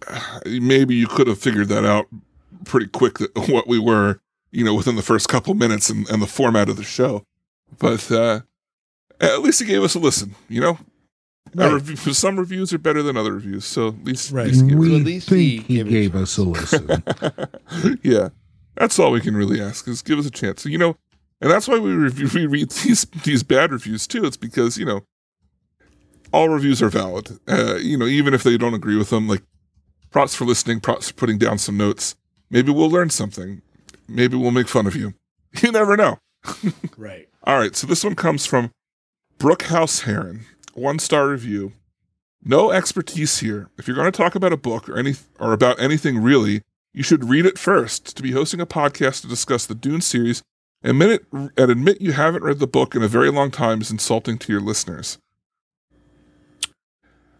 maybe you could have figured that out pretty quick that what we were, you know, within the first couple minutes and, and the format of the show. But uh, at least he gave us a listen, you know? A Right. review, some reviews are better than other reviews, so at least, at Right. least give- So we at least he think he gave gave us a listen. yeah, that's all we can really ask is give us a chance. You know, and that's why we review, we read these these bad reviews too. It's because you know all reviews are valid. Uh, you know, even if they don't agree with them. Like, props for listening. Props for putting down some notes. Maybe we'll learn something. Maybe we'll make fun of you. You never know. Right. All right, so this one comes from Brookhouse Heron, one star review. No expertise here. If you're going to talk about a book or any or about anything really, you should read it first. To be hosting a podcast to discuss the Dune series, admit it, and admit you haven't read the book in a very long time is insulting to your listeners.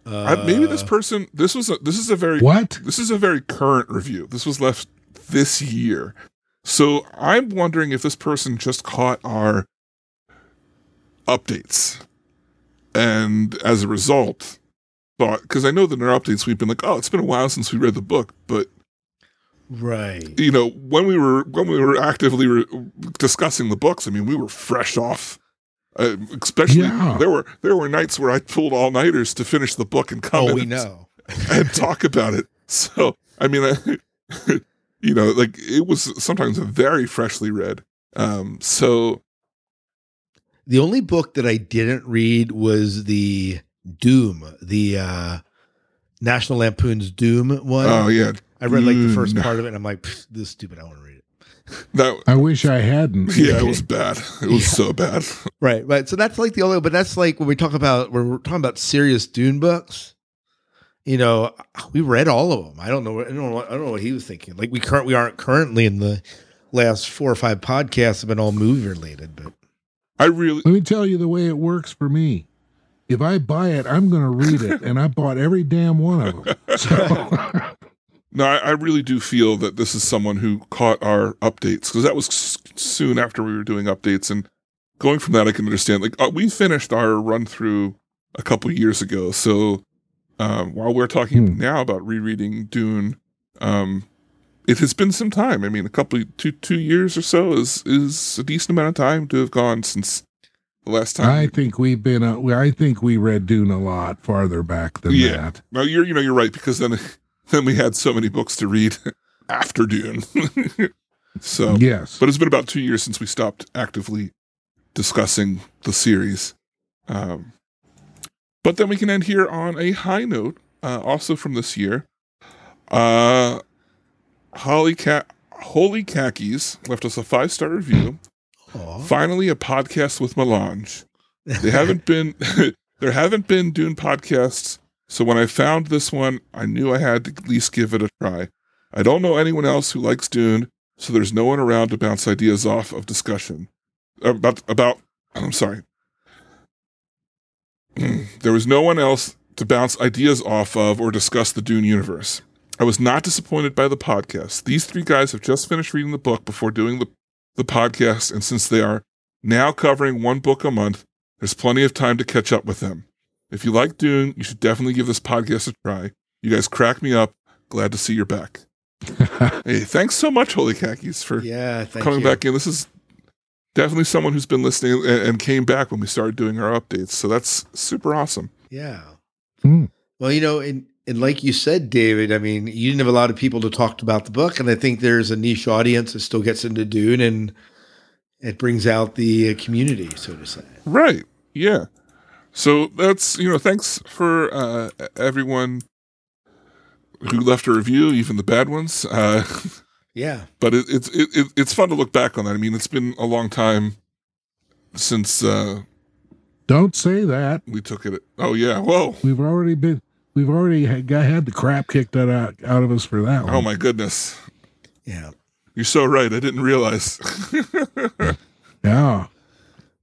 I, maybe this Uh, person this was a, this is a very what? this is a very current review. This was left this year. So I'm wondering if this person just caught our updates. And as a result, thought, because I know that in our updates we've been like, oh, it's been a while since we read the book, but Right. you know, when we were when we were actively re- discussing the books, I mean, we were fresh off. Uh, especially Yeah. there were there were nights where I pulled all nighters to finish the book and come Oh, in we and- know. and talk about it. So I mean, I, you know, like it was sometimes very freshly read. Um, so The only book that I didn't read was the Doon, the uh National Lampoon's Doon one. oh yeah, I read like the first part of it and I'm like, this is stupid, I don't want to read it. that I wish I hadn't. yeah, it was bad. It was Yeah. so bad. Right, right. So that's like the only but that's like when we talk about when we're talking about serious Dune books, you know, we read all of them. I don't know I don't know what, I don't know what he was thinking. Like we current we aren't currently in the last four or five podcasts have been all movie related, but I really Let me tell you the way it works for me. If I buy it, I'm going to read it, and I bought every damn one of them. So, No, I, I really do feel that this is someone who caught our updates because that was soon after we were doing updates. And going from that, I can understand. Like, uh, we finished our run through a couple years ago. So um, while we're talking Hmm. now about rereading Dune, um, it has been some time. I mean, a couple, two, two years or so is is a decent amount of time to have gone since the last time. I think we've been. Uh, I think we read Dune a lot farther back than Yeah. that. No, you're you know you're right because then then we had so many books to read after Dune. so, Yes. but it's been about two years since we stopped actively discussing the series. Um, but then we can end here on a high note, uh, also from this year. Uh, Holly Cat. Holy Khakis left us a five star review. aw. Finally, a podcast with Melange. They haven't been there haven't been Dune podcasts, so when I found this one, I knew I had to at least give it a try. I don't know anyone else who likes Dune, so there's no one around to bounce ideas off of discussion about about. I'm sorry. there was no one else to bounce ideas off of or discuss the Dune universe. I was not disappointed by the podcast. These three guys have just finished reading the book before doing the, the podcast, and since they are now covering one book a month, there's plenty of time to catch up with them. If you like Dune, you should definitely give this podcast a try. You guys crack me up. Glad to see you're back. hey, thanks so much, Holy Khakis, for yeah, thank coming you. back in. This is definitely someone who's been listening and, and came back when we started doing our updates. So that's super awesome. Yeah. Hmm. Well, you know, and and like you said, David, I mean, you didn't have a lot of people to talk about the book, and I think there's a niche audience that still gets into Dune, and it brings out the uh, community, so to say. Right. Yeah. So that's, you know, thanks for uh, everyone who left a review, even the bad ones. Uh, Yeah. but it, it's it, it, it's fun to look back on that. I mean, it's been a long time since uh, Don't say that. we took it. Oh yeah, whoa! We've already been. We've already had, got, had the crap kicked out, out out of us for that one. Oh my goodness, Yeah. you're so right. I didn't realize. Yeah.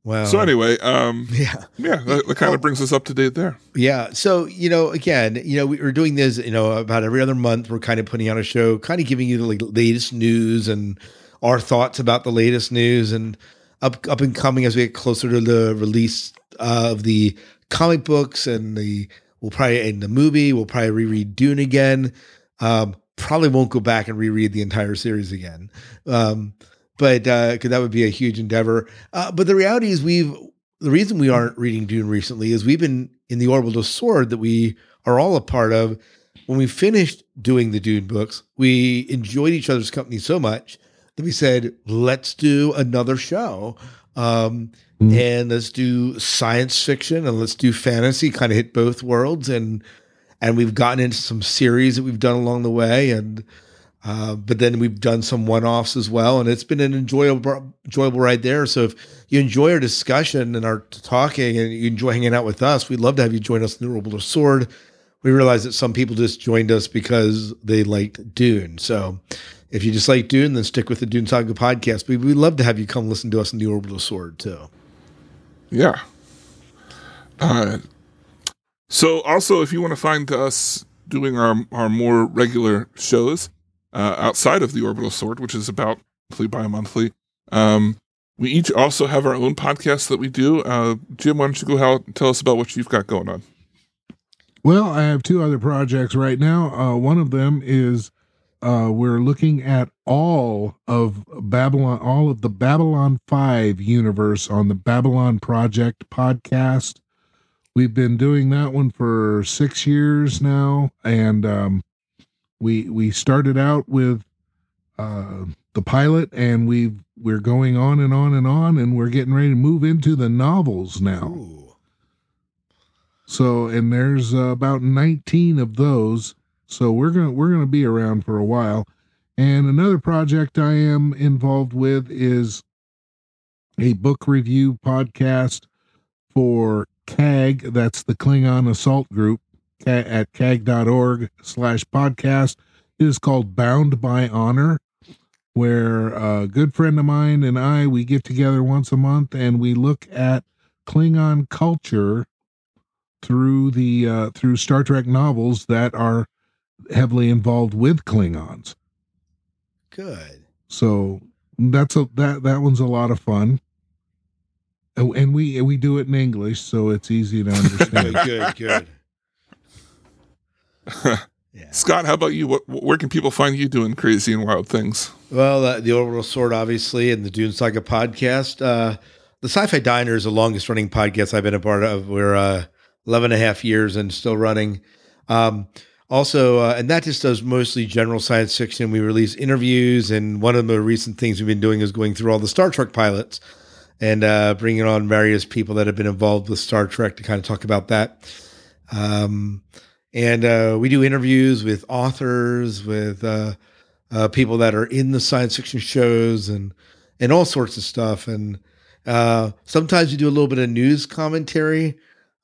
Well. so anyway, um, Yeah. yeah, that, that kind of brings us up to date there. Yeah. So, you know, again, you know, we- we're doing this, you know, about every other month. We're kind of putting out a show, kind of giving you the like, latest news and our thoughts about the latest news and up, up and coming as we get closer to the release of the comic books and the, we'll probably, end the movie, we'll probably reread Dune again. Um, probably won't go back and reread the entire series again. Um, but, uh, cause that would be a huge endeavor. Uh, but the reality is we've, the reason we aren't reading Dune recently is we've been in the Orbital Sword that we are all a part of. When we finished doing the Dune books, we enjoyed each other's company so much that we said, let's do another show. Um, Mhm. And let's do science fiction and let's do fantasy, kind of hit both worlds. And and we've gotten into some series that we've done along the way. And uh, but then we've done some one-offs as well, and it's been an enjoyable enjoyable ride there. So if you enjoy our discussion and our talking, and you enjoy hanging out with us, we'd love to have you join us in the Orbital Sword. We realize that some people just joined us because they liked Dune. So if you just like Dune, then stick with the Dune Saga podcast. But we'd love to have you come listen to us in the Orbital Sword too. Yeah. Uh, so also, if you want to find us doing our our more regular shows uh, outside of the Orbital Sword, which is about monthly by monthly, um, we each also have our own podcast that we do. Uh, Jim, why don't you go out tell us about what you've got going on? Well, I have two other projects right now. Uh, one of them is uh, we're looking at all of Babylon, all of the Babylon 5 universe on the Babylon Project podcast. We've been doing that one for six years now, and um, we we started out with uh, the pilot, and we we're going on and on and on, and we're getting ready to move into the novels now. Ooh. So, and there's uh, about 19 of those. So we're gonna we're gonna be around for a while. And another project I am involved with is a book review podcast for KAG. That's the Klingon Assault Group at kag.org slash podcast. It is called Bound by Honor, where a good friend of mine and I we get together once a month and we look at Klingon culture through the uh, through Star Trek novels that are heavily involved with Klingons. Good. So that's a that that one's a lot of fun. Oh, And we we do it in English, so it's easy to Good, understand. good, good. Yeah. Scott, how about you? What, where can people find you doing crazy and wild things? Well, uh, the Orbital Sword, obviously, and the Dune Saga podcast. Uh, the Sci-Fi Diner is the longest running podcast I've been a part of. We're uh, 11 and a half years and still running. Um, also, uh, and that just does mostly general science fiction. We release interviews, and one of the recent things we've been doing is going through all the Star Trek pilots and uh, bringing on various people that have been involved with Star Trek to kind of talk about that. Um, and uh, we do interviews with authors, with uh, uh, people that are in the science fiction shows, and and all sorts of stuff. And uh, sometimes we do a little bit of news commentary.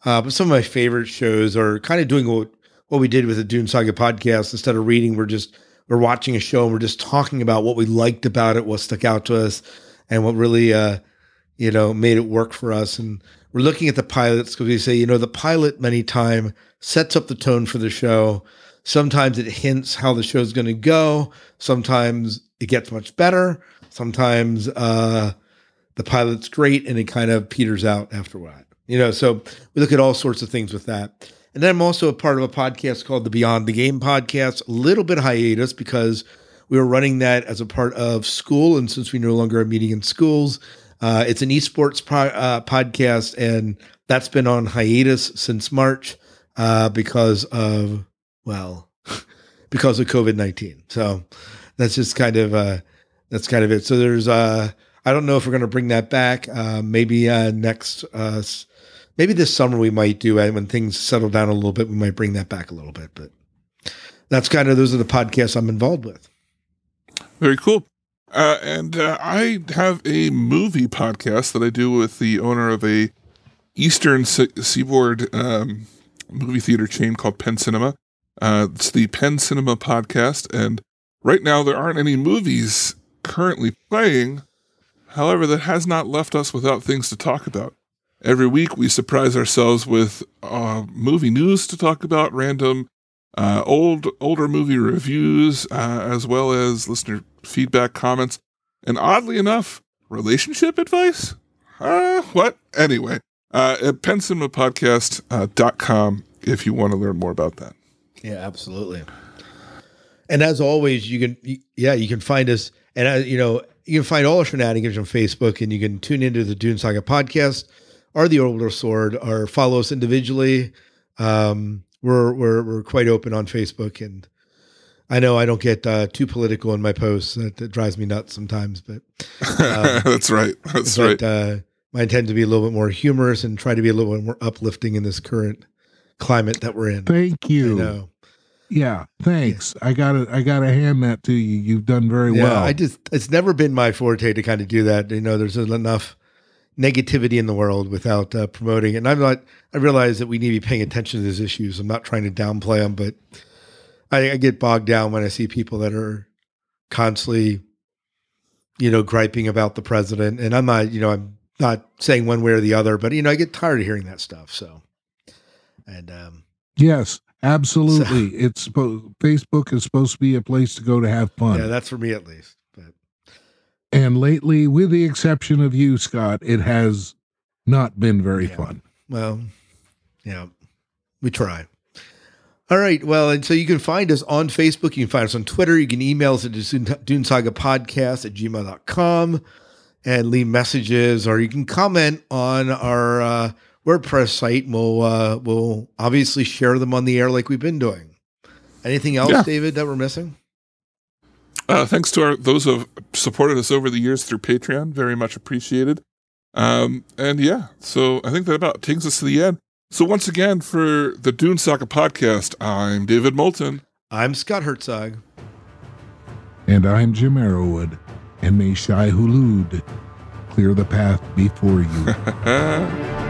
But some of my favorite shows are kind of doing what what we did with the Dune Saga podcast. Instead of reading, we're just we're watching a show and we're just talking about what we liked about it, what stuck out to us, and what really uh, you know made it work for us. And we're looking at the pilots because we say, you know, the pilot many time sets up the tone for the show. Sometimes it hints how the show's going to go. Sometimes it gets much better. Sometimes uh, the pilot's great and it kind of peters out after while. You know, so we look at all sorts of things with that. And then I'm also a part of a podcast called the Beyond the Game podcast, a little bit hiatus because we were running that as a part of school. And since we no longer are meeting in schools, uh, it's an esports pro- uh, podcast, and that's been on hiatus since March uh, because of, well, because of COVID 19. So that's just kind of, uh, that's kind of it. So there's, uh, I don't know if we're going to bring that back. Uh, maybe next, maybe this summer we might do it when things settle down a little bit. We might bring that back a little bit, but that's kind of those are the podcasts I'm involved with. Very cool. Uh, and uh, I have a movie podcast that I do with the owner of a Eastern Se- Seaboard um, movie theater chain called Penn Cinema. Uh, it's the Penn Cinema podcast, and right now there aren't any movies currently playing. However, that has not left us without things to talk about. Every week we surprise ourselves with uh, movie news to talk about, random uh, old older movie reviews, uh, as well as listener feedback, comments, and oddly enough, relationship advice. Uh, what? Anyway, uh, at penncinemapodcast.com if you want to learn more about that. Yeah, absolutely. And as always, you can, yeah, you can find us, and uh, you know, you can find all our shenanigans on Facebook, and you can tune into the Dune Saga podcast or the Orbital Sword, or follow us individually. Um, we're we're we're quite open on Facebook, and I know I don't get uh, too political in my posts. That, that drives me nuts sometimes, but That's right. That's but right. uh, I intend to be a little bit more humorous and try to be a little bit more uplifting in this current climate that we're in. Thank I you. know. Yeah, thanks. I gotta I gotta hand that to you. You've done very Yeah, well. I just it's never been my forte to kind of do that. You know, there's enough negativity in the world without uh, promoting it. And I'm not. I realize that we need to be paying attention to these issues. I'm not trying to downplay them, but I, I get bogged down when I see people that are constantly, you know, griping about the president. And I'm not. You know, I'm not saying one way or the other, but you know, I get tired of hearing that stuff. So, and um, yes, absolutely. it's supposed Facebook is supposed to be a place to go to have fun. yeah, that's for me at least. And lately, with the exception of you, Scott, it has not been very Yeah. fun. Well, yeah, we try. All right. Well, and so you can find us on Facebook. You can find us on Twitter. You can email us at Dune Saga Podcast at gmail.com and leave messages, or you can comment on our uh, WordPress site. And we'll, uh, we'll obviously share them on the air like we've been doing. Anything else, Yeah. David, that we're missing? Uh, thanks to our, those who have supported us over the years through Patreon. Very much appreciated. Um, and yeah, so I think that about takes us to the end. So once again, for the Dune Saga podcast, I'm David Moulton. I'm Scott Herzog. And I'm Jim Arrowwood. And may Shai Hulud clear the path before you.